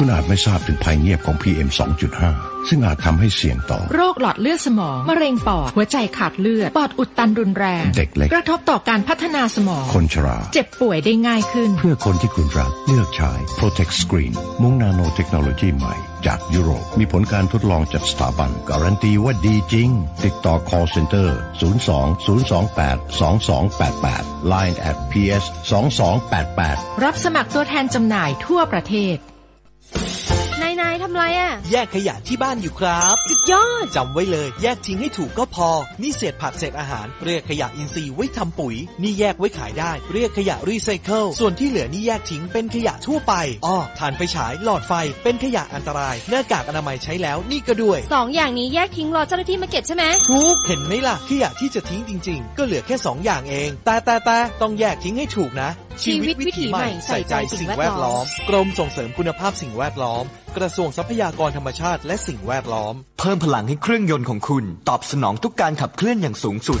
คุณอาจไม่ทราบถึงภัยเงียบของ PM 2.5 ซึ่งอาจทำให้เสี่ยงต่อ โรคหลอดเลือดสมอง มะเร็งปอด หัวใจขาดเลือด ปอดอุดตันรุนแรง เด็กเล็ก กระทบต่อการพัฒนาสมอง คนชรา เจ็บป่วยได้ง่ายขึ้น เพื่อคนที่คุณรัก เลือกใช้ Protect Screen มุ้งนาโนเทคโนโลยีใหม่ จากยุโรป มีผลการทดลองจากสถาบัน การันตีว่าดีจริง ติดต่อ call center 02 028 2288 Line at ps 2288รับสมัครตัวแทนจำหน่ายทั่วประเทศ นายนายทำไรอะแยกขยะที่บ้านอยู่ครับสุดยอดจำไว้เลย แยกทิ้งให้ถูกก็พอ นี่เศษผักเศษอาหาร เรียกขยะอินทรีย์ไว้ทำปุ๋ย นี่แยกไว้ขายได้ เรียกขยะรีไซเคิลส่วนที่เหลือนี่แยกทิ้งเป็นขยะทั่วไปอ้อถ่านไฟฉายหลอดไฟเป็นขยะอันตราย หน้ากากอนามัยใช้แล้วนี่ก็ด้วยสองอย่างนี้แยกทิ้งรอเจ้าหน้าที่มาเก็บใช่ไหมทุกเห็นไหมล่ะขยะที่จะทิ้งจริง ๆ ก็เหลือแค่สองอย่างเอง แต่แต่แต่ต้องแยกทิ้งให้ถูกนะ ชีวิตวิถีใหม่ใส่ใจสิ่งแวดล้อม กรมส่งเสริมคุณภาพสิ่งแวดล้อม กระทรวงทรัพยากรธรรมชาติและสิ่งแวดล้อม เพิ่มพลังให้เครื่องยนต์ของคุณ ตอบสนองทุกการขับเคลื่อนอย่างสูงสุด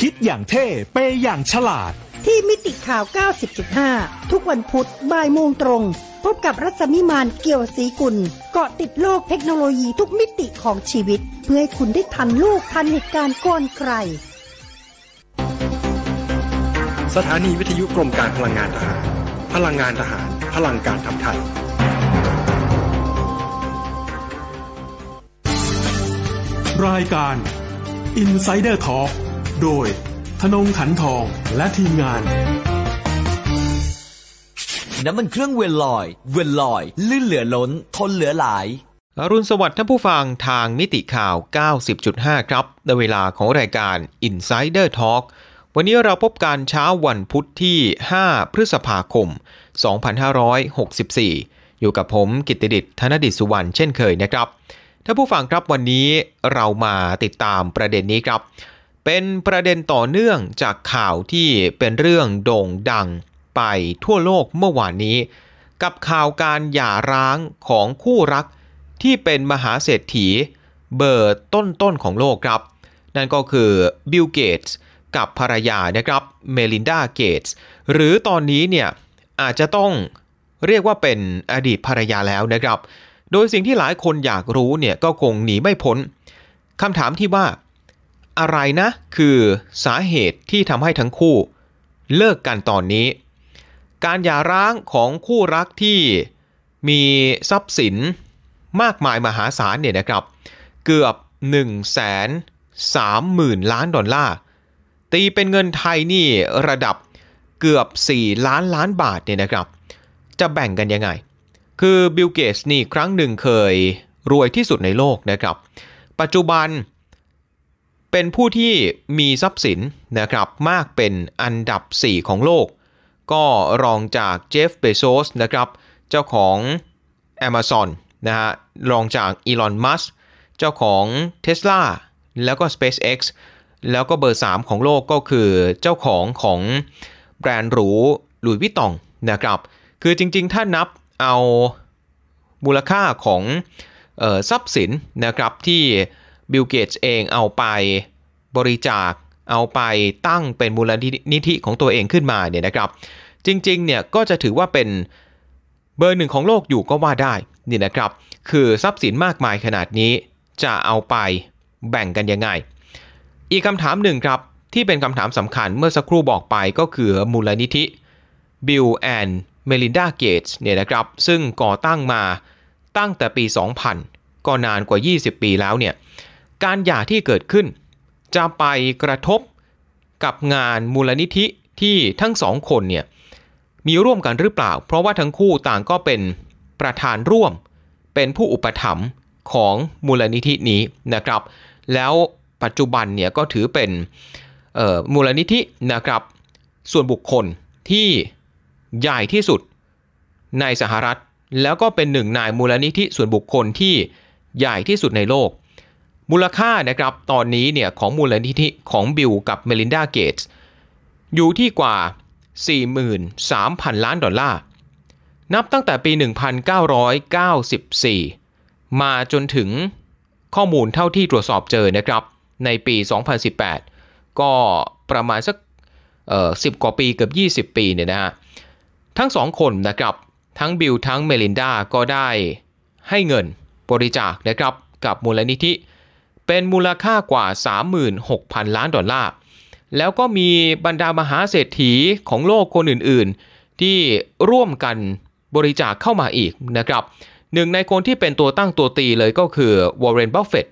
คิดอย่างเท่ เปย์อย่างฉลาด ที่มิติข่าว 90.5 ทุกวันพุธบ่ายโมงตรง พบกับรัศมิมานเกี่ยวสีกุล เกาะติดโลกเทคโนโลยีทุกมิติของชีวิต เพื่อให้คุณได้ทันโลกทันเหตุการณ์ก่อนใคร สถานีวิทยุกรมการพลังงานทหาร พลังงานทหาร พลังการทำไทยรายการ Insider Talk โดยธนงขันทองและทีมงาน น้ำมันเครื่องเวลลอย เวลลอย ลื่นเหลือล้น ทนเหลือหลายอรุณสวัสดิ์ท่านผู้ฟังทางมิติข่าว 90.5 ครับในเวลาของรายการ Insider Talk วันนี้เราพบกันเช้าวันพุธที่ 5 พฤษภาคม 2564 อยู่กับผมกิตติดิษฐ์ธนดิษฐ์สุวรรณเช่นเคยนะครับ ท่านผู้ฟังครับวันนี้เรามาติดตามประเด็นนี้ครับ เป็นประเด็นต่อเนื่องจากข่าวที่เป็นเรื่องโด่งดังไปทั่วโลกเมื่อวานนี้ กับข่าวการหย่าร้างของคู่รักที่เป็นมหาเศรษฐีเบอร์ต้นๆของโลกครับ นั่นก็คือบิลเกตส์กับภรรยานะครับเมลินดาเกตส์หรือตอนนี้เนี่ยอาจจะต้องเรียกว่าเป็นอดีตภรรยาแล้วนะครับ โดยสิ่งที่หลายคนอยากรู้เนี่ยก็คงหนีไม่พ้นคำถามที่ว่า อะไรนะ คือสาเหตุที่ทำให้ทั้งคู่ เลิกกันตอนนี้ การหย่าร้างของคู่รักที่มีทรัพย์สินมากมายมหาศาลเนี่ยนะครับ เกือบ 1 3 0 0 0 0 ล้านดอลลาร์ ตีเป็นเงินไทยนี่ระดับเกือบ 4 ล้านล้านบาทเนี่ยนะครับ จะแบ่งกันยังไง คือบิลเกตส์นี่ครั้งหนึ่งเคยรวยที่สุดในโลกนะครับ ปัจจุบัน เป็นผู้ที่มีทรัพย์สินนะครับมากเป็นอันดับ 4 ของโลก ก็รองจากเจฟเบโซสนะครับเจ้าของ Amazon นะฮะรองจากอีลอนมัสก์เจ้าของ Tesla แล้วก็ SpaceX แล้วก็เบอร์ 3 ของโลกก็คือเจ้าของของแบรนด์หรูหลุยส์วิตตองนะครับคือจริงๆ ถ้านับเอามูลค่าของออทรัพย์สินนะครับที่ บิลเกตส์เองเอาไปบริจาคเอาไปตั้งเป็นมูลนิธิของตัวเองขึ้นมาเนี่ยนะครับ จริงๆเนี่ยก็จะถือว่าเป็นเบอร์หนึ่งของโลกอยู่ก็ว่าได้นี่นะครับ คือทรัพย์สินมากมายขนาดนี้จะเอาไปแบ่งกันยังไง อีกคำถามหนึ่งครับ ที่เป็นคำถามสำคัญเมื่อสักครู่บอกไปก็คือมูลนิธิ Bill and Melinda Gates เนี่ยนะครับ ซึ่งก่อตั้งมาตั้งแต่ปี 2000 ก็นานกว่า 20 ปีแล้วเนี่ย การหย่าที่เกิดขึ้น จะไปกระทบกับงานมูลนิธิที่ทั้งสองคนเนี่ยมีร่วมกันหรือเปล่า เพราะว่าทั้งคู่ต่างก็เป็นประธานร่วม เป็นผู้อุปถัมภ์ของมูลนิธินี้นะครับ แล้วปัจจุบันเนี่ยก็ถือเป็นมูลนิธินะครับ ส่วนบุคคลที่ใหญ่ที่สุดในสหรัฐ แล้วก็เป็นหนึ่งนายมูลนิธิส่วนบุคคลที่ใหญ่ที่สุดในโลก มูลค่านะครับตอนนี้เนี่ยของมูลนิธิของบิลกับเมลินดาเกตส์อยู่ที่กว่า 43,000 ล้านดอลลาร์ นับตั้งแต่ปี 1994 มาจนถึงข้อมูลเท่าที่ตรวจสอบเจอนะครับ ในปี 2018 ก็ประมาณสักเอ่อ10กว่าปีเกือบ 20 ปีเนี่ยนะฮะ ทั้งสองคนนะครับ ทั้งบิลทั้งเมลินดาก็ได้ให้เงินบริจาคนะครับกับมูลนิธิ เป็นมูลค่ากว่า 36,000 ล้านดอลลาร์ แล้วก็มีบรรดามหาเศรษฐีของโลกคนอื่นๆ ที่ร่วมกันบริจาคเข้ามาอีกนะครับหนึ่งในคนที่เป็นตัวตั้งตัวตีเลยก็คือวอร์เรนบัฟเฟต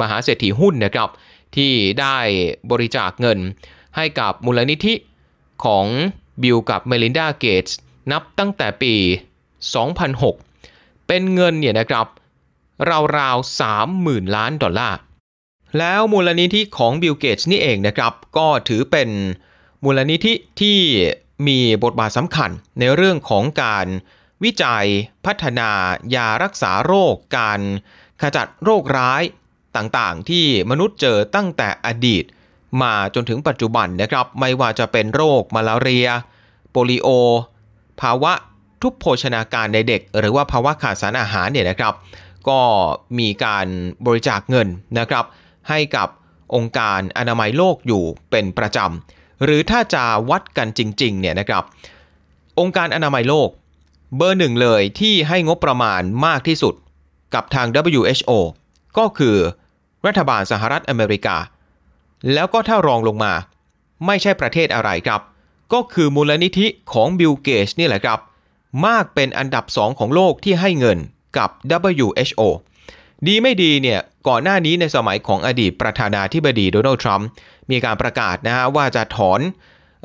มหาเศรษฐีหุ้นนะครับที่ได้บริจาคเงินให้กับมูลนิธิของบิลกับเมลินดาเกตส์นับตั้งแต่ปี 2006 เป็นเงินเนี่ยนะครับราวๆ 30,000 ล้านดอลลาร์ แล้วมูลนิธิของบิลเกตส์นี่เองนะครับ ก็ถือเป็นมูลนิธิที่มีบทบาทสำคัญในเรื่องของการวิจัยพัฒนายารักษาโรค การขจัดโรคร้ายต่างๆ ที่มนุษย์เจอตั้งแต่อดีต มาจนถึงปัจจุบันนะครับ ไม่ว่าจะเป็นโรคมาลาเรีย โปลิโอ ภาวะทุพโภชนาการในเด็ก หรือว่าภาวะขาดสารอาหารเนี่ยนะครับ ก็มีการบริจาคเงินนะครับ ให้กับองค์การอนามัยโลกอยู่เป็นประจำ หรือถ้าจะวัดกันจริงๆเนี่ยนะครับ องค์การอนามัยโลก เบอร์หนึ่งเลยที่ให้งบประมาณมากที่สุดกับทาง WHO ก็คือรัฐบาลสหรัฐอเมริกา แล้วก็ถ้ารองลงมา ไม่ใช่ประเทศอะไรครับ ก็คือมูลนิธิของบิลเกตส์นี่แหละครับ มากเป็นอันดับ2ของโลกที่ให้เงินกับ WHO ดีไม่ดีเนี่ยก่อนหน้านี้ในสมัยของอดีตประธานาธิบดีโดนัลด์ทรัมป์มีการประกาศนะฮะว่าจะถอน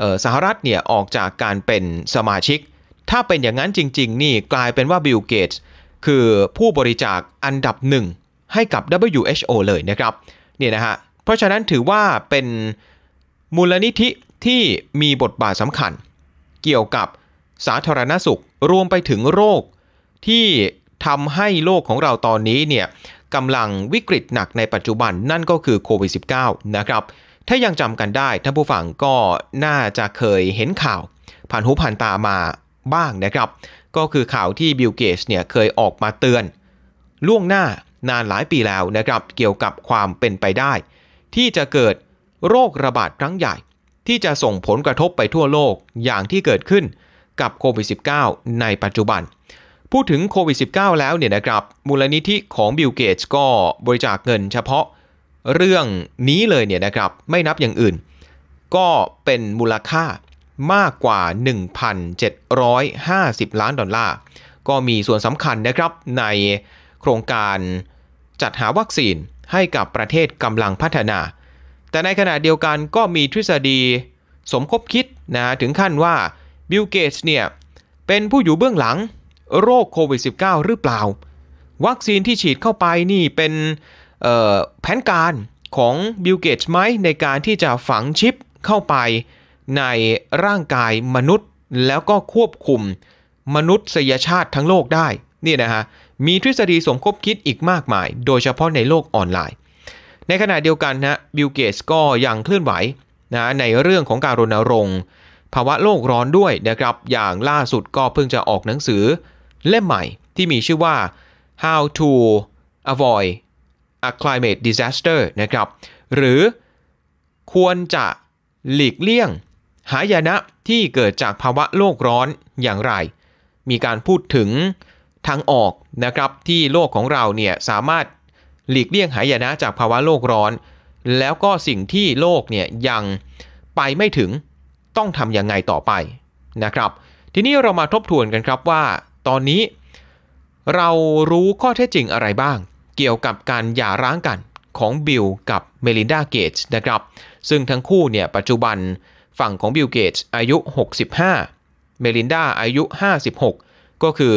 ออสหรัฐเนี่ยออกจากการเป็นสมาชิก ถ้าเป็นอย่างนั้นจริง ๆ นี่กลายเป็นว่าบิลเกตส์คือผู้บริจาคอันดับหนึ่งให้กับ WHO เลยนะครับเนี่ยนะฮะเพราะฉะนั้นถือว่าเป็นมูลนิธิที่มีบทบาทสำคัญ เกี่ยวกับสาธารณสุขรวมไปถึงโรคที่ ทำให้โลกของเราตอนนี้เนี่ยกำลังวิกฤตหนักในปัจจุบันนั่นก็คือโควิด -19 นะครับถ้ายังจำกันได้ท่านผู้ฟังก็น่าจะเคยเห็นข่าว ผ่านหูผ่านตามาบ้างนะครับ ก็คือข่าวที่บิลเกตส์เนี่ยเคยออกมาเตือน ล่วงหน้านานหลายปีแล้วนะครับ เกี่ยวกับความเป็นไปได้ ที่จะเกิดโรคระบาดครั้งใหญ่ ที่จะส่งผลกระทบไปทั่วโลกอย่างที่เกิดขึ้นกับโควิด -19 ในปัจจุบัน พูดถึงโควิด -19 แล้วเนี่ยนะครับ มูลนิธิของบิลเกตส์ก็บริจาคเงินเฉพาะเรื่องนี้เลยเนี่ยนะครับ ไม่นับอย่างอื่น ก็เป็นมูลค่ามากกว่า 1,750 ล้านดอลลาร์ ก็มีส่วนสำคัญนะครับในโครงการจัดหาวัคซีนให้กับประเทศกำลังพัฒนา แต่ในขณะเดียวกันก็มีทฤษฎีสมคบคิดนะถึงขั้นว่าบิลเกตส์เนี่ยเป็นผู้อยู่เบื้องหลัง โรคโควิด -19 หรือเปล่า วัคซีนที่ฉีดเข้าไปนี่เป็นแผนการของบิลเกตส์ไหมในการที่จะฝังชิปเข้าไปในร่างกายมนุษย์แล้วก็ควบคุมมนุษยชาติทั้งโลกได้นี่นะฮะมีทฤษฎีสมคบคิดอีกมากมาย โดยเฉพาะในโลกออนไลน์ ในขณะเดียวกันนะบิลเกตส์ก็ยังเคลื่อนไหวนะในเรื่องของการรณรงค์ ภาวะโลกร้อนด้วยนะครับอย่างล่าสุดก็เพิ่งจะออกหนังสือ เล่มใหม่ที่มีชื่อว่า How to Avoid a Climate Disaster นะครับ หรือควรจะหลีกเลี่ยง หายนะที่เกิดจากภาวะโลกร้อนอย่างไร มีการพูดถึงทางออกนะครับที่โลกของเราเนี่ยสามารถหลีกเลี่ยงหายนะจากภาวะโลกร้อน แล้วก็สิ่งที่โลกเนี่ยยังไปไม่ถึงต้องทำยังไงต่อไปนะครับ ทีนี้เรามาทบทวนกันครับว่า ตอนนี้ เรารู้ข้อเท็จจริงอะไรบ้าง เกี่ยวกับการหย่าร้างกันของบิลกับเมลินดาเกตส์นะครับ ซึ่งทั้งคู่เนี่ยปัจจุบันฝั่งของบิลเกตส์อายุ 65 เมลินดาอายุ 56 ก็คือ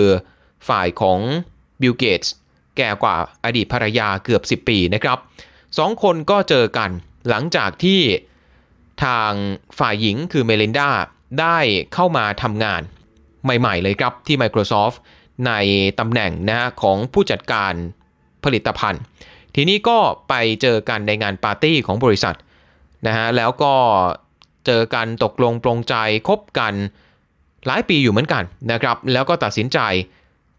ฝ่ายของบิลเกตส์แก่กว่าอดีตภรรยาเกือบ 10 ปีนะครับสองคนก็เจอกันหลังจากที่ทางฝ่ายหญิงคือเมลินดาได้เข้ามาทำงาน ใหม่ๆเลยครับที่ Microsoft ในตำแหน่งนะของผู้จัดการผลิตภัณฑ์ ทีนี้ก็ไปเจอกันในงานปาร์ตี้ของบริษัทนะฮะแล้วก็เจอกันตกลงปรงใจคบกันหลายปีอยู่เหมือนกันนะครับแล้วก็ตัดสินใจ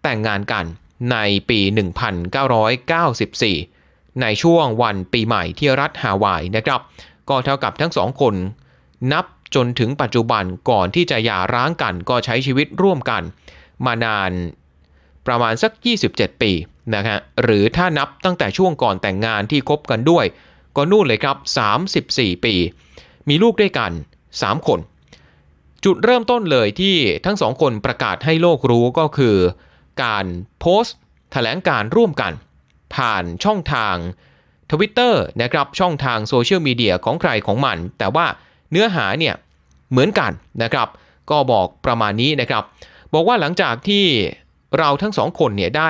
แต่งงานกันในปี 1994 ในช่วงวันปีใหม่ที่รัฐฮาวายนะครับ ก็เท่ากับทั้งสองคนนับ จนถึงปัจจุบันก่อนที่จะหย่าร้างกันก็ใช้ชีวิตร่วมกัน มานานประมาณสัก 27 ปีนะฮะหรือถ้านับตั้งแต่ช่วงก่อนแต่งงานที่คบกันด้วย ก็นู่นเลยครับ 34 ปี มีลูกด้วยกัน 3 คน จุดเริ่มต้นเลยที่ทั้งสองคนประกาศให้โลกรู้ก็คือ การโพสต์ แถลงการร่วมกัน ผ่านช่องทางทวิตเตอร์นะครับช่องทางโซเชียลมีเดียของใครของมัน แต่ว่า เนื้อหาเนี่ยเหมือนกันนะครับ ก็บอกประมาณนี้นะครับ บอกว่าหลังจากที่เราทั้งสองคนเนี่ยได้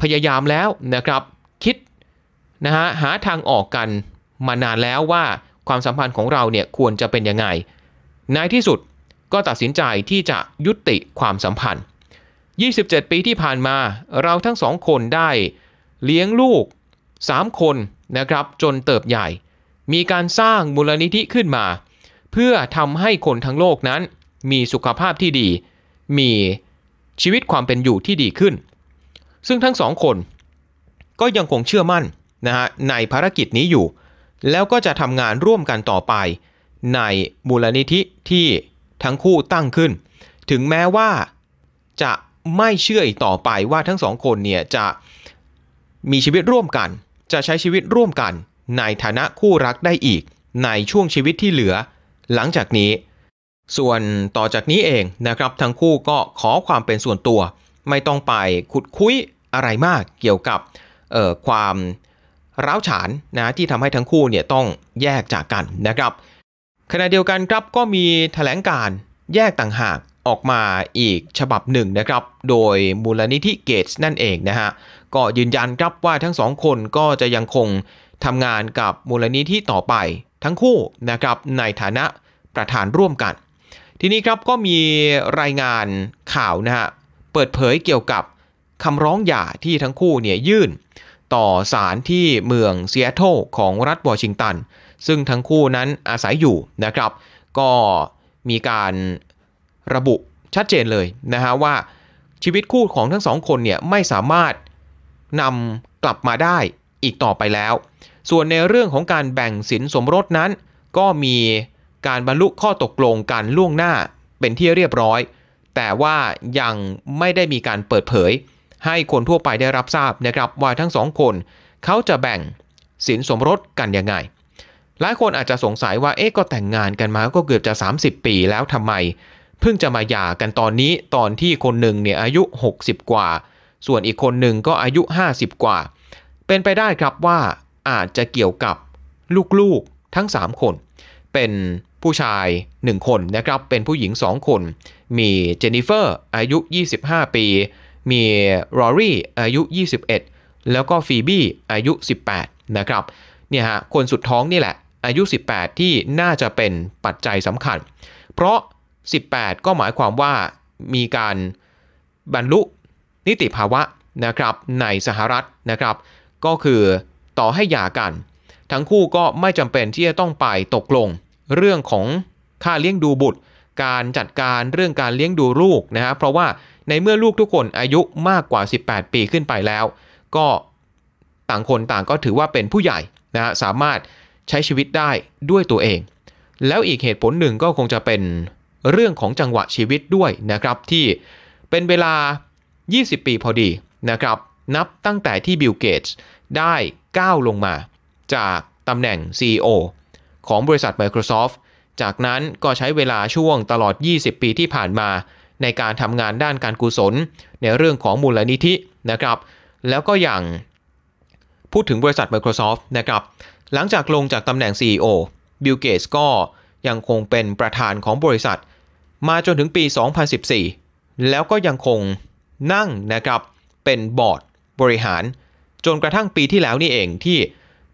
พยายามแล้วนะครับคิดนะฮะหาทางออกกันมานานแล้วว่าความสัมพันธ์ของเราเนี่ยควรจะเป็นยังไง ในที่สุดก็ตัดสินใจที่จะยุติความสัมพันธ์ 27 ปีที่ผ่านมาเราทั้งสองคนได้เลี้ยงลูก 3 คนนะครับจนเติบใหญ่ มีการสร้างมูลนิธิขึ้นมา เพื่อทำให้คนทั้งโลกนั้น มีสุขภาพที่ดี มีชีวิตความเป็นอยู่ที่ดีขึ้น ซึ่งทั้งสองคนก็ยังคงเชื่อมั่นนะฮะในภารกิจนี้อยู่ แล้วก็จะทำงานร่วมกันต่อไป ในมูลนิธิที่ทั้งคู่ตั้งขึ้น ถึงแม้ว่าจะไม่เชื่ออีกต่อไปว่าทั้งสองคนเนี่ยจะมีชีวิตร่วมกัน จะใช้ชีวิตร่วมกัน ในฐานะคู่รักได้อีก ในช่วงชีวิตที่เหลือ หลังจากนี้ ส่วนต่อจากนี้เองนะครับ ทั้งคู่ก็ขอความเป็นส่วนตัว ไม่ต้องไปขุดคุยอะไรมากเกี่ยวกับความร้าวฉานนะที่ทำให้ทั้งคู่เนี่ยต้องแยกจากกันนะครับ ขณะเดียวกันครับก็มีแถลงการแยกต่างหากออกมาอีกฉบับหนึ่งนะครับ โดยมูลนิธิเกตส์นั่นเองนะฮะ ก็ยืนยันครับว่าทั้งสองคนก็จะยังคงทำงานกับมูลนิธิต่อไป ทั้งคู่นะครับในฐานะประธานร่วมกัน ทีนี้ครับก็มีรายงานข่าวนะฮะเปิดเผยเกี่ยวกับคำร้องหย่าที่ทั้งคู่เนี่ยยื่น ต่อศาลที่เมืองเซีแอตลของรัฐวอชิงตัน ซึ่งทั้งคู่นั้นอาศัยอยู่นะครับ ก็มีการระบุชัดเจนเลยนะฮะว่าชีวิตคู่ของทั้งสองคนเนี่ยไม่สามารถนำกลับมาได้อีกต่อไปแล้ว ส่วนในเรื่องของการแบ่งสินสมรสนั้น ก็มีการบรรลุข้อตกลงกันล่วงหน้าเป็นที่เรียบร้อย แต่ว่ายังไม่ได้มีการเปิดเผย ให้คนทั่วไปได้รับทราบนะครับว่าทั้งสองคน เขาจะแบ่งสินสมรสกันยังไง หลายคนอาจจะสงสัยว่าเอ๊ะก็แต่งงานกันมาก็เกือบจะ 30 ปีแล้วทำไม เพิ่งจะมาหย่ากันตอนนี้ตอนที่คนหนึ่งเนี่ยอายุ 60 กว่า ส่วนอีกคนหนึ่งก็อายุ 50 กว่า เป็นไปได้ครับว่า อาจจะเกี่ยวกับลูกๆทั้ง 3 คน เป็นผู้ชาย 1 คนนะครับ เป็นผู้หญิง 2 คน มีเจนนิเฟอร์อายุ 25 ปี มีรอรี่อายุ 21 แล้วก็ฟีบี้อายุ 18 นะครับ เนี่ยฮะ คนสุดท้องนี่แหละ อายุ 18 ที่น่าจะเป็นปัจจัยสำคัญ เพราะ 18 ก็หมายความว่ามีการบรรลุนิติภาวะนะครับในสหรัฐนะครับ ก็คือ ต่อให้หย่ากัน ทั้งคู่ก็ไม่จำเป็นที่จะต้องไปตกลง เรื่องของค่าเลี้ยงดูบุตร การจัดการเรื่องการเลี้ยงดูลูกนะฮะเพราะว่าในเมื่อลูกทุกคนอายุมากกว่า 18 ปีขึ้นไปแล้ว ก็ต่างคนต่างก็ถือว่าเป็นผู้ใหญ่นะฮะสามารถใช้ชีวิตได้ด้วยตัวเอง แล้วอีกเหตุผลหนึ่งก็คงจะเป็นเรื่องของจังหวะชีวิตด้วยนะครับที่เป็นเวลา 20 ปีพอดีนะครับ นับตั้งแต่ที่บิลเกตส์ได้ ก้าวลงมา จากตำแหน่ง CEO ของบริษัท Microsoft จากนั้นก็ใช้เวลาช่วงตลอด 20 ปีที่ผ่านมา ในการทำงานด้านการกุศล ในเรื่องของมูลนิธินะครับ แล้วก็อย่างพูดถึงบริษัท Microsoft นะครับ หลังจากลงจากตำแหน่ง CEO บิลเกตส์ก็ยังคงเป็นประธานของบริษัท มาจนถึงปี 2014 แล้วก็ยังคงนั่งนะครับ เป็นบอร์ดบริหาร จนกระทั่งปีที่แล้วนี่เองที่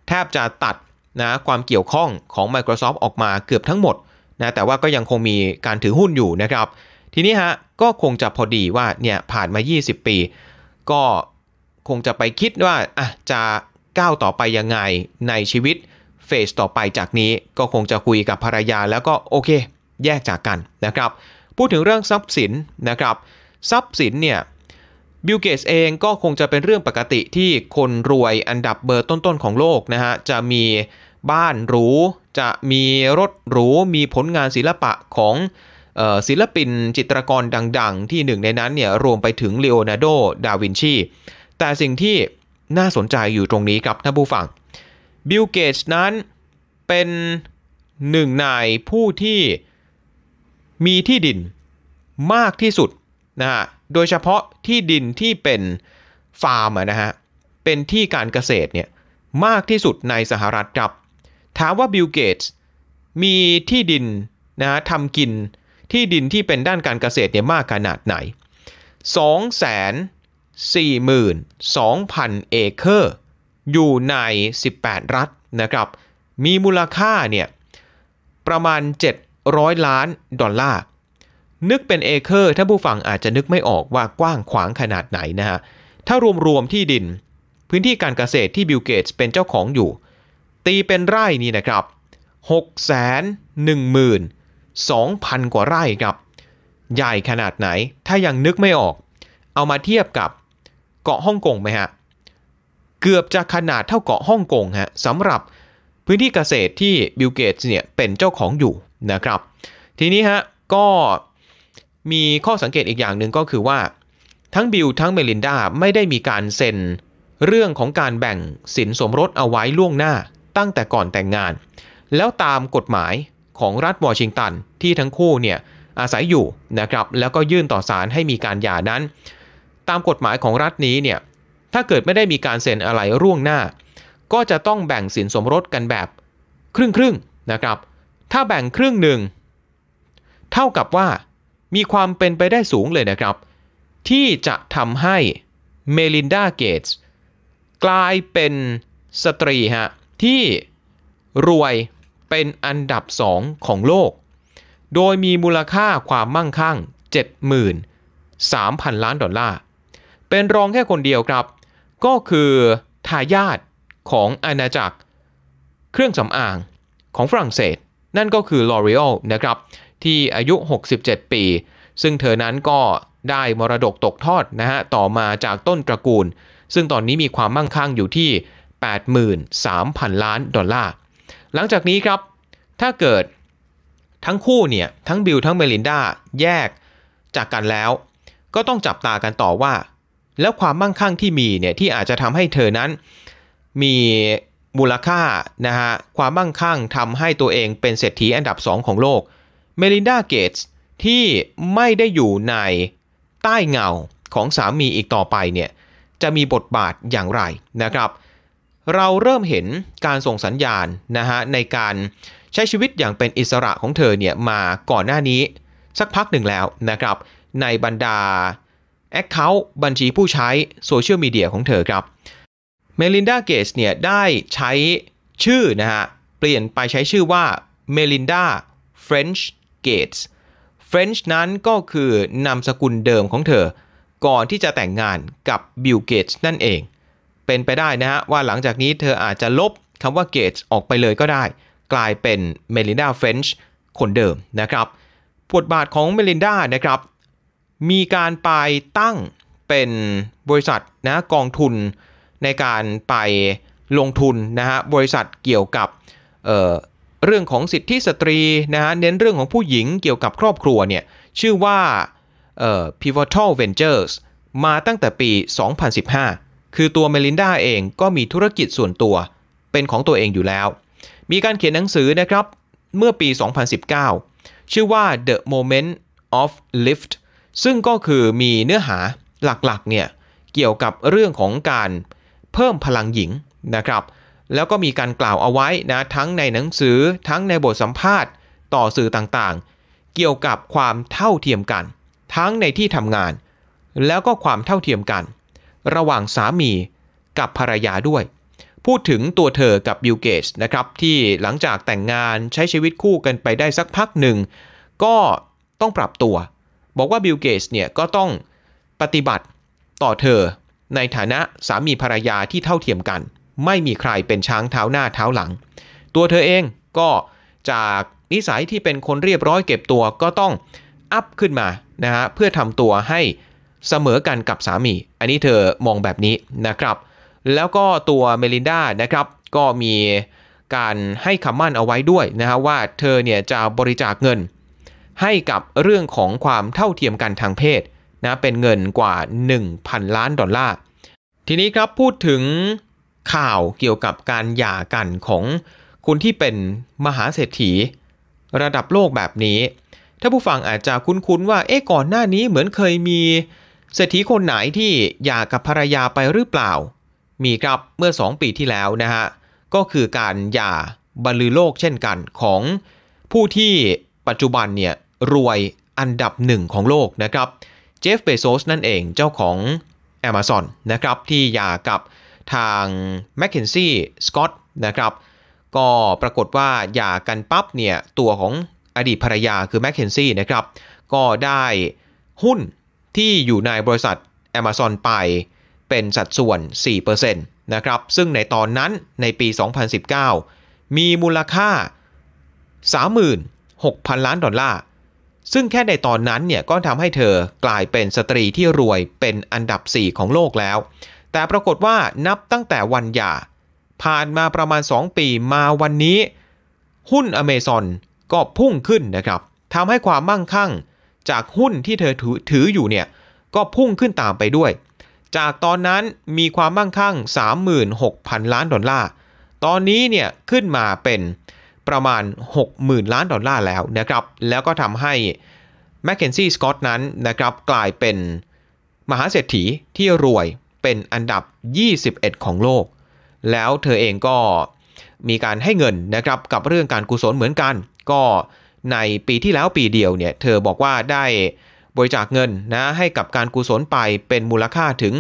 แทบจะตัดนะความเกี่ยวข้องของ Microsoft ออกมาเกือบทั้งหมดนะแต่ว่าก็ยังคงมีการถือหุ้นอยู่นะครับ ทีนี้ฮะก็คงจะพอดีว่าเนี่ยผ่านมา 20 ปี ก็คงจะไปคิดว่าอะจะก้าวต่อไปยังไงในชีวิต phase ต่อไปจากนี้ก็คงจะคุยกับภรรยาแล้วก็โอเค แยกจากกันนะครับ พูดถึงเรื่องทรัพย์สินนะครับ ทรัพย์สินเนี่ย บิลเกตส์เองก็คงจะเป็นเรื่องปกติที่คนรวยอันดับเบอร์ต้นๆของโลกนะฮะ จะมีบ้านหรู จะมีรถหรู มีผลงานศิลปะของศิลปินจิตรกรดังๆ ที่หนึ่งในนั้นเนี่ยรวมไปถึงเลโอนาร์โด ดาวินชี แต่สิ่งที่น่าสนใจอยู่ตรงนี้ครับท่านผู้ฟัง บิลเกตส์นั้นเป็นหนึ่งในผู้ที่มีที่ดินมากที่สุดนะฮะ โดยเฉพาะที่ดินที่เป็นฟาร์มนะฮะ เป็นที่การเกษตรเนี่ยมากที่สุดในสหรัฐครับ ถามว่าบิลเกตส์มีที่ดินนะฮะทำกินที่ดินที่เป็นด้านการเกษตรเนี่ยมากขนาดไหน 2 4 2 0 0 0 เอเคอร์ อยู่ใน 18 รัฐนะครับ มีมูลค่าเนี่ยประมาณ 700 ล้านดอลลาร์ นึกเป็นเอเคอร์ถ้าผู้ฟังอาจจะนึกไม่ออกว่ากว้างขวางขนาดไหนนะฮะ ถ้ารวมๆที่ดิน พื้นที่การเกษตรที่บิลเกตส์เป็นเจ้าของอยู่ ตีเป็นไร่นี่นะครับ 6 1 1 2,000 กว่าไร่ครับ ใหญ่ขนาดไหนถ้ายังนึกไม่ออก เอามาเทียบกับเกาะฮ่องกงไหมฮะ เกือบจะขนาดเท่าเกาะฮ่องกงฮะสำหรับพื้นที่เกษตรที่บิลเกตส์เนี่ยเป็นเจ้าของอยู่นะครับ ทีนี้ฮะก็ มีข้อสังเกตอีกอย่างหนึ่งก็คือว่า ทั้งบิลทั้งเมลินดาไม่ได้มีการเซ็น เรื่องของการแบ่งสินสมรสเอาไว้ล่วงหน้าตั้งแต่ก่อนแต่งงาน แล้วตามกฎหมายของรัฐวอชิงตันที่ทั้งคู่เนี่ยอาศัยอยู่นะครับแล้วก็ยื่นต่อศาลให้มีการหย่านั้น ตามกฎหมายของรัฐนี้เนี่ยถ้าเกิดไม่ได้มีการเซ็นอะไรร่วงหน้า ก็จะต้องแบ่งสินสมรสกันแบบครึ่งครึ่งนะครับ ถ้าแบ่งครึ่งหนึ่งเท่ากับว่า มีความเป็นไปได้สูงเลยนะครับ ที่จะทำให้เมลินดาเกตส์กลายเป็นสตรีฮะที่รวยเป็นอันดับสองของโลก โดยมีมูลค่าความมั่งคั่ง 73,000 ล้านดอลลาร์ เป็นรองแค่คนเดียวครับ ก็คือทายาทของอาณาจักร เครื่องสำอางของฝรั่งเศส นั่นก็คือ L'Oreal นะครับ ที่อายุ 67 ปี ซึ่งเธอนั้นก็ได้มรดกตกทอดนะฮะต่อมาจากต้นตระกูล ซึ่งตอนนี้มีความมั่งคั่งอยู่ที่ 83,000 ล้านดอลลาร์ หลังจากนี้ครับ ถ้าเกิดทั้งคู่เนี่ย ทั้งบิลทั้งเมลินดาแยกจากกันแล้ว ก็ต้องจับตากันต่อว่า แล้วความมั่งคั่งที่มีเนี่ย ที่อาจจะทำให้เธอนั้นมีมูลค่านะฮะความมั่งคั่งทำให้ตัวเองเป็นเศรษฐีอันดับ 2 ของโลก เมลินดาเกตส์ที่ไม่ได้อยู่ในใต้เงาของสามีอีกต่อไปเนี่ยจะมีบทบาทอย่างไรนะครับ เราเริ่มเห็นการส่งสัญญาณนะฮะในการใช้ชีวิตอย่างเป็นอิสระของเธอเนี่ยมาก่อนหน้านี้สักพักหนึ่งแล้วนะครับ ในบรรดา Account บัญชีผู้ใช้โซเชียลมีเดียของเธอครับเมลินดาเกตส์เนี่ยได้ใช้ชื่อนะฮะ เปลี่ยนไปใช้ชื่อว่าเมลินดาเฟรนช์ เกตส์เฟรนช์นั้นก็คือนามสกุลเดิมของเธอ ก่อนที่จะแต่งงานกับบิลเกตส์นั่นเอง เป็นไปได้นะฮะว่าหลังจากนี้เธออาจจะลบคำว่าเกตส์ออกไปเลยก็ได้ กลายเป็นเมลินดาเฟรนช์คนเดิมนะครับบทบาทของเมลินดานะครับมีการไปตั้งเป็นบริษัทนะกองทุนในการไปลงทุนนะฮะบริษัทเกี่ยวกับ เรื่องของสิทธิสตรีนะฮะเน้นเรื่องของผู้หญิงเกี่ยวกับครอบครัวเนี่ยชื่อว่าเอ่อ Pivotal Ventures มาตั้งแต่ปี 2015 คือตัวเมลินดาเองก็มีธุรกิจส่วนตัวเป็นของตัวเองอยู่แล้ว มีการเขียนหนังสือนะครับเมื่อปี 2019 ชื่อว่า The Moment of Lift ซึ่งก็คือมีเนื้อหาหลักๆเนี่ยเกี่ยวกับเรื่องของการเพิ่มพลังหญิงนะครับ แล้วก็มีการกล่าวเอาไว้นะทั้งในหนังสือทั้งในบทสัมภาษณ์ ต่อสื่อต่างๆ เกี่ยวกับความเท่าเทียมกัน ทั้งในที่ทำงาน แล้วก็ความเท่าเทียมกัน ระหว่างสามีกับภรรยาด้วย พูดถึงตัวเธอกับบิลเกตส์นะครับที่หลังจากแต่งงานใช้ชีวิตคู่กันไปได้สักพักหนึ่ง ก็ต้องปรับตัว บอกว่าบิลเกตส์เนี่ยก็ต้องปฏิบัติต่อเธอในฐานะสามีภรรยาที่เท่าเทียมกัน ไม่มีใครเป็นช้างเท้าหน้าเท้าหลัง ตัวเธอเองก็จากนิสัยที่เป็นคนเรียบร้อยเก็บตัวก็ต้องอัพขึ้นมานะฮะเพื่อทำตัวให้เสมอกันกับสามี อันนี้เธอมองแบบนี้นะครับ แล้วก็ตัวเมลินดานะครับก็มีการให้คำมั่นเอาไว้ด้วยนะฮะว่าเธอเนี่ยจะบริจาคเงิน ให้กับเรื่องของความเท่าเทียมกันทางเพศนะเป็นเงินกว่า 1,000 ล้านดอลลาร์ ทีนี้ครับพูดถึง ข่าวเกี่ยวกับการหย่ากันของคนที่เป็นมหาเศรษฐี ระดับโลกแบบนี้ ถ้าผู้ฟังอาจจะคุ้นๆว่าเอ๊ะก่อนหน้านี้เหมือนเคยมีเศรษฐีคนไหนที่หย่ากับภรรยาไปหรือเปล่า มีครับเมื่อ 2 ปีที่แล้วนะฮะก็คือการหย่าบรรลือโลกเช่นกันของผู้ที่ปัจจุบันเนี่ยรวยอันดับหนึ่งของโลกนะครับเจฟเบโซสนั่นเองเจ้าของ Amazon นะครับที่หย่ากับ ทาง m c k เคนซี่สกอตนะครับ ก็ปรากฏว่าหย่ากันปั๊บเนี่ยตัวของอดีตภรรยาคือ m c k เคนซี่นะครับ ก็ได้หุ้นที่อยู่ในบริษัท Amazon ไปเป็นสัดส่วน 4%นะครับ ซึ่งในตอนนั้นในปี 2019 มีมูลค่า 36,000 ล้านดอลลาร์ ซึ่งแค่ในตอนนั้นเนี่ยก็ทำให้เธอกลายเป็นสตรีที่รวยเป็นอันดับ 4 ของโลกแล้ว แต่ปรากฏว่านับตั้งแต่วันหย่า ผ่านมาประมาณ 2 ปีมาวันนี้ หุ้นอเมซอนก็พุ่งขึ้นนะครับทำให้ความมั่งคั่งจากหุ้นที่เธอถือถืออยู่เนี่ยก็พุ่งขึ้นตามไปด้วย จากตอนนั้นมีความมั่งคั่ง 36,000 ล้านดอลลาร์ ตอนนี้เนี่ยขึ้นมาเป็นประมาณ 60,000 ล้านดอลลาร์แล้วนะครับ แล้วก็ทำให้ m c k เคนซี่สกอตนั้นนะครับกลายเป็นมหาเศรษฐีที่รวย เป็นอันดับ 21 ของโลก แล้วเธอเองก็มีการให้เงินนะครับกับเรื่องการกุศลเหมือนกัน ก็ในปีที่แล้วปีเดียวเนี่ยเธอบอกว่าได้บริจาคเงินนะให้กับการกุศลไปเป็นมูลค่าถึง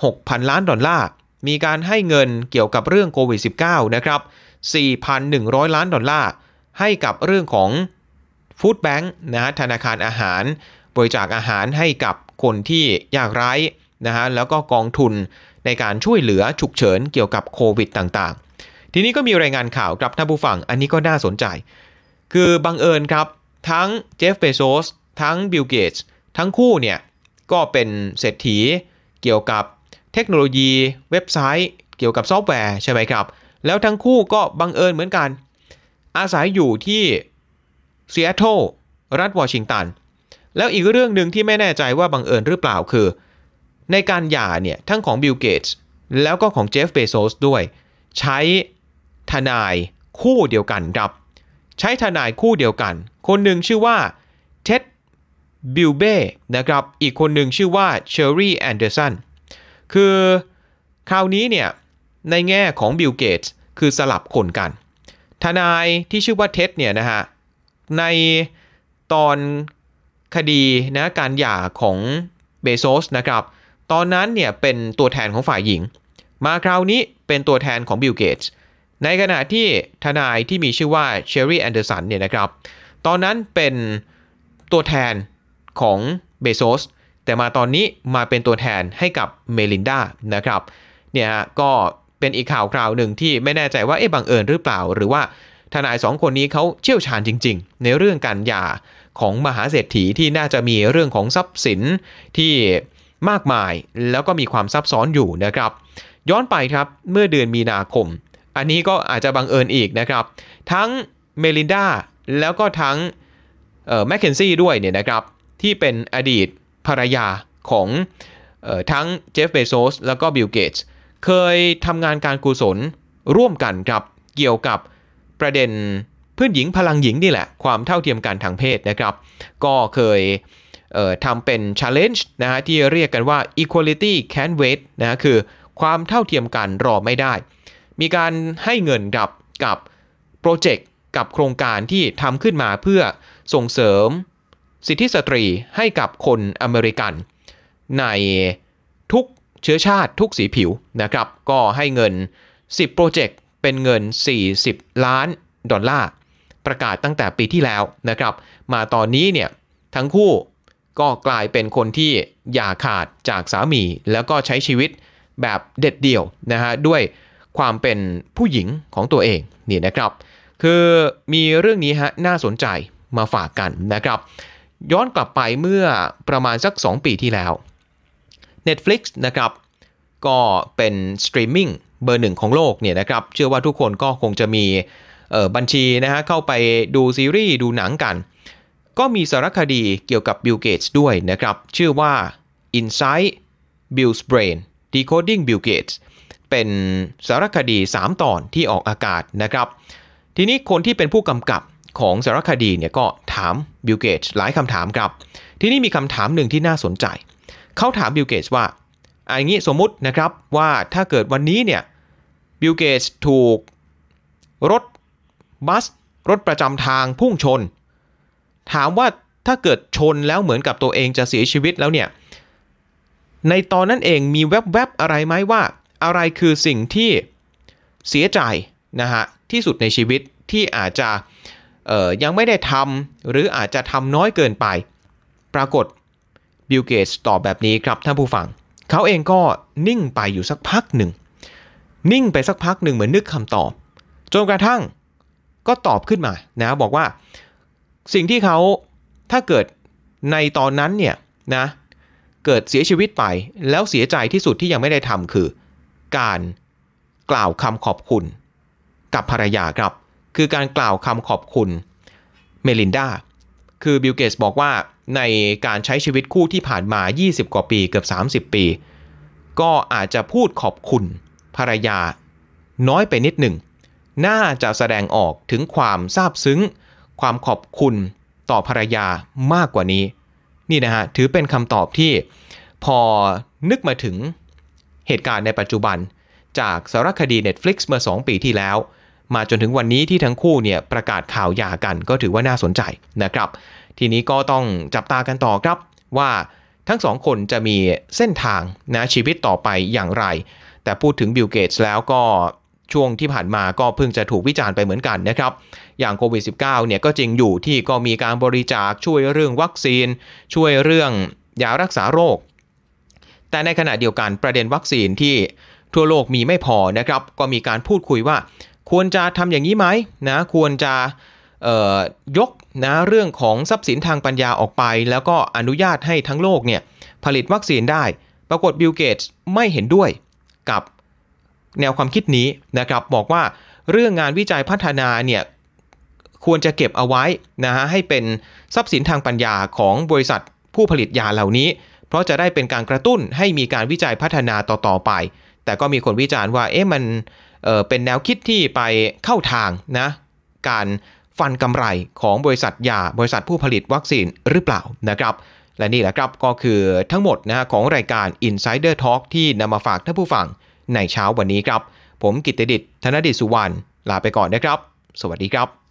6,000 ล้านดอลลาร์ มีการให้เงินเกี่ยวกับเรื่องโควิด -19 นะครับ 4,100 ล้านดอลลาร์ ให้กับเรื่องของ food bank นะฮะธนาคารอาหาร บริจาคอาหารให้กับคนที่ยากไร้ นะฮะแล้วก็กองทุนในการช่วยเหลือฉุกเฉินเกี่ยวกับโควิดต่างๆ ทีนี้ก็มีรายงานข่าวครับท่านผู้ฟังอันนี้ก็น่าสนใจ คือบังเอิญครับ ทั้งเจฟเบโซสทั้งบิลเกตส์ทั้งคู่เนี่ย ก็เป็นเศรษฐีเกี่ยวกับเทคโนโลยีเว็บไซต์ เกี่ยวกับซอฟต์แวร์ใช่ไหมครับ แล้วทั้งคู่ก็บังเอิญเหมือนกัน อาศัยอยู่ที่ซีแอตเทิลรัฐวอชิงตันแล้วอีกเรื่องหนึ่งที่ไม่แน่ใจว่าบังเอิญหรือเปล่าคือ ในการหย่าเนี่ยทั้งของบิลเกตส์แล้วก็ของเจฟเบโซสด้วย ใช้ทนายคู่เดียวกันครับ ใช้ทนายคู่เดียวกัน คนหนึ่งชื่อว่าเท็ดบิลเบ้นะครับอีกคนหนึ่งชื่อว่าเชอร์รี่แอนเดอร์สันคือคราวนี้เนี่ยในแง่ของบิลเกตส์คือสลับคนกัน ทนายที่ชื่อว่าเท็ดเนี่ยนะฮะในตอนคดีนะการหย่าของเบโซสนะครับ ตอนนั้นเนี่ยเป็นตัวแทนของฝ่ายหญิง มาคราวนี้เป็นตัวแทนของบิลเกตส์ในขณะที่ทนายที่มีชื่อว่าเชอร์รี่แอนเดอร์สันเนี่ยนะครับ ตอนนั้นเป็นตัวแทนของเบโซสแต่มาตอนนี้มาเป็นตัวแทนให้กับเมลินดานะครับเนี่ยก็เป็นอีกข่าวคราวหนึ่งที่ไม่แน่ใจว่าเอ๊ะบังเอิญหรือเปล่า หรือว่าทนายสองคนนี้เขาเชี่ยวชาญจริง ๆ ในเรื่องการหย่าของมหาเศรษฐีที่น่าจะมีเรื่องของทรัพย์สินที่ มากมาย แล้วก็มีความซับซ้อนอยู่นะครับ ย้อนไปครับเมื่อเดือนมีนาคม อันนี้ก็อาจจะบังเอิญอีกนะครับ ทั้งเมลินดาแล้วก็ทั้งแมคเคนซี่ด้วยเนี่ยนะครับ ที่เป็นอดีตภรรยาของออทั้งเจฟเบโซสแล้วก็บิลเกตส์เคยทำงานการกุศลร่วมกันครับเกี่ยวกับประเด็นเพื่อนหญิงพลังหญิงนี่แหละ ความเท่าเทียมกันทางเพศนะครับ ก็เคย ทำเป็น challenge นะฮะที่เรียกกันว่า equality can't wait นะฮะคือความเท่าเทียมกันรอไม่ได้ มีการให้เงินกับกับโปรเจกต์กับโครงการที่ทำขึ้นมาเพื่อส่งเสริมสิทธิสตรีให้กับคนอเมริกัน ในทุกเชื้อชาติทุกสีผิวนะครับ ก็ให้เงิน 10 โปรเจกต์เป็นเงิน 40 ล้านดอลลาร์ ประกาศตั้งแต่ปีที่แล้วนะครับ มาตอนนี้เนี่ยทั้งคู่ ก็กลายเป็นคนที่อย่าขาดจากสามี แล้วก็ใช้ชีวิตแบบเด็ดเดี่ยวนะฮะด้วยความเป็นผู้หญิงของตัวเองนี่นะครับ คือมีเรื่องนี้ฮะน่าสนใจมาฝากกันนะครับ ย้อนกลับไปเมื่อประมาณสัก 2 ปีที่แล้ว Netflix นะครับก็เป็นสตรีมมิ่งเบอร์หนึ่งของโลกเนี่ยนะครับ เชื่อว่าทุกคนก็คงจะมีบัญชีนะฮะเข้าไปดูซีรีส์ดูหนังกัน ก็มีสารคดีเกี่ยวกับ Bill Gates ด้วยนะครับ ชื่อว่า Inside Bill's Brain Decoding Bill Gates เป็นสารคดี 3 ตอนที่ออกอากาศนะครับ ทีนี้คนที่เป็นผู้กำกับของสารคดีเนี่ยก็ถามบิลเกตหลายคำถามครับ ทีนี้มีคำถามหนึ่งที่น่าสนใจ เขาถามบิลเกตว่าอันนี้สมมุตินะครับว่าถ้าเกิดวันนี้เนี่ยบิลเกตถูกรถบัส รถประจำทางพุ่งชน ถามว่าถ้าเกิดชนแล้วเหมือนกับตัวเองจะเสียชีวิตแล้วเนี่ย ในตอนนั้นเองมีแวบๆอะไรไหมว่า อะไรคือสิ่งที่เสียใจนะฮะที่สุดในชีวิตที่อาจจะยังไม่ได้ทำหรืออาจจะทำน้อยเกินไป ปรากฏบิลเกตตอบแบบนี้ครับท่านผู้ฟัง เขาเองก็นิ่งไปอยู่สักพักหนึ่ง นิ่งไปสักพักหนึ่งเหมือนนึกคำตอบ จนกระทั่งก็ตอบขึ้นมานะบอกว่า สิ่งที่เขาถ้าเกิดในตอนนั้นเนี่ยนะเกิดเสียชีวิตไปแล้วเสียใจที่สุดที่ยังไม่ได้ทำคือ การกล่าวคำขอบคุณ กับภรรยาครับ คือการกล่าวคำขอบคุณเมลินดาคือบิลเกตส์บอกว่าในการใช้ชีวิตคู่ที่ผ่านมา 20 กว่าปีเกือบ 30 ปี ก็อาจจะพูดขอบคุณภรรยาน้อยไปนิดหนึ่ง น่าจะแสดงออกถึงความซาบซึ้ง ความขอบคุณต่อภรรยามากกว่านี้ นี่นะฮะถือเป็นคำตอบที่พอนึกมาถึงเหตุการณ์ในปัจจุบัน จากสารคดี Netflix เมื่อ 2 ปีที่แล้ว มาจนถึงวันนี้ที่ทั้งคู่เนี่ยประกาศข่าวหย่ากันก็ถือว่าน่าสนใจนะครับ ทีนี้ก็ต้องจับตากันต่อครับว่าทั้งสองคนจะมีเส้นทางนะชีวิตต่อไปอย่างไร แต่พูดถึงบิลเกตส์แล้วก็ ช่วงที่ผ่านมาก็เพิ่งจะถูกวิจารณ์ไปเหมือนกันนะครับ อย่างโควิด -19 เนี่ยก็จริงอยู่ที่ก็มีการบริจาคช่วยเรื่องวัคซีน ช่วยเรื่องยารักษาโรค แต่ในขณะเดียวกันประเด็นวัคซีนที่ทั่วโลกมีไม่พอนะครับ ก็มีการพูดคุยว่า ควรจะทำอย่างนี้ไหมนะควรจะยกนะเรื่องของทรัพย์สินทางปัญญาออกไป แล้วก็อนุญาตให้ทั้งโลกเนี่ยผลิตวัคซีนได้ ปรากฏบิลเกตส์ไม่เห็นด้วยกับ แนวความคิดนี้นะครับบอกว่าเรื่องงานวิจัยพัฒนาเนี่ยควรจะเก็บเอาไว้นะฮะให้เป็นทรัพย์สินทางปัญญาของบริษัทผู้ผลิตยาเหล่านี้ เพราะจะได้เป็นการกระตุ้นให้มีการวิจัยพัฒนาต่อๆไป แต่ก็มีคนวิจารณ์ว่าเอ๊ะมันเเป็นแนวคิดที่ไปเข้าทางนะการฟันกำไรของบริษัทยา บริษัทผู้ผลิตวัคซีนหรือเปล่านะครับและนี่แหละครับก็คือทั้งหมดนะฮะของรายการ Insider Talk ที่นำมาฝากท่านผู้ฟัง ในเช้าวันนี้ครับ ผมกิตติดิษฐ์ธนดิษสุวรรณลาไปก่อนนะครับ สวัสดีครับ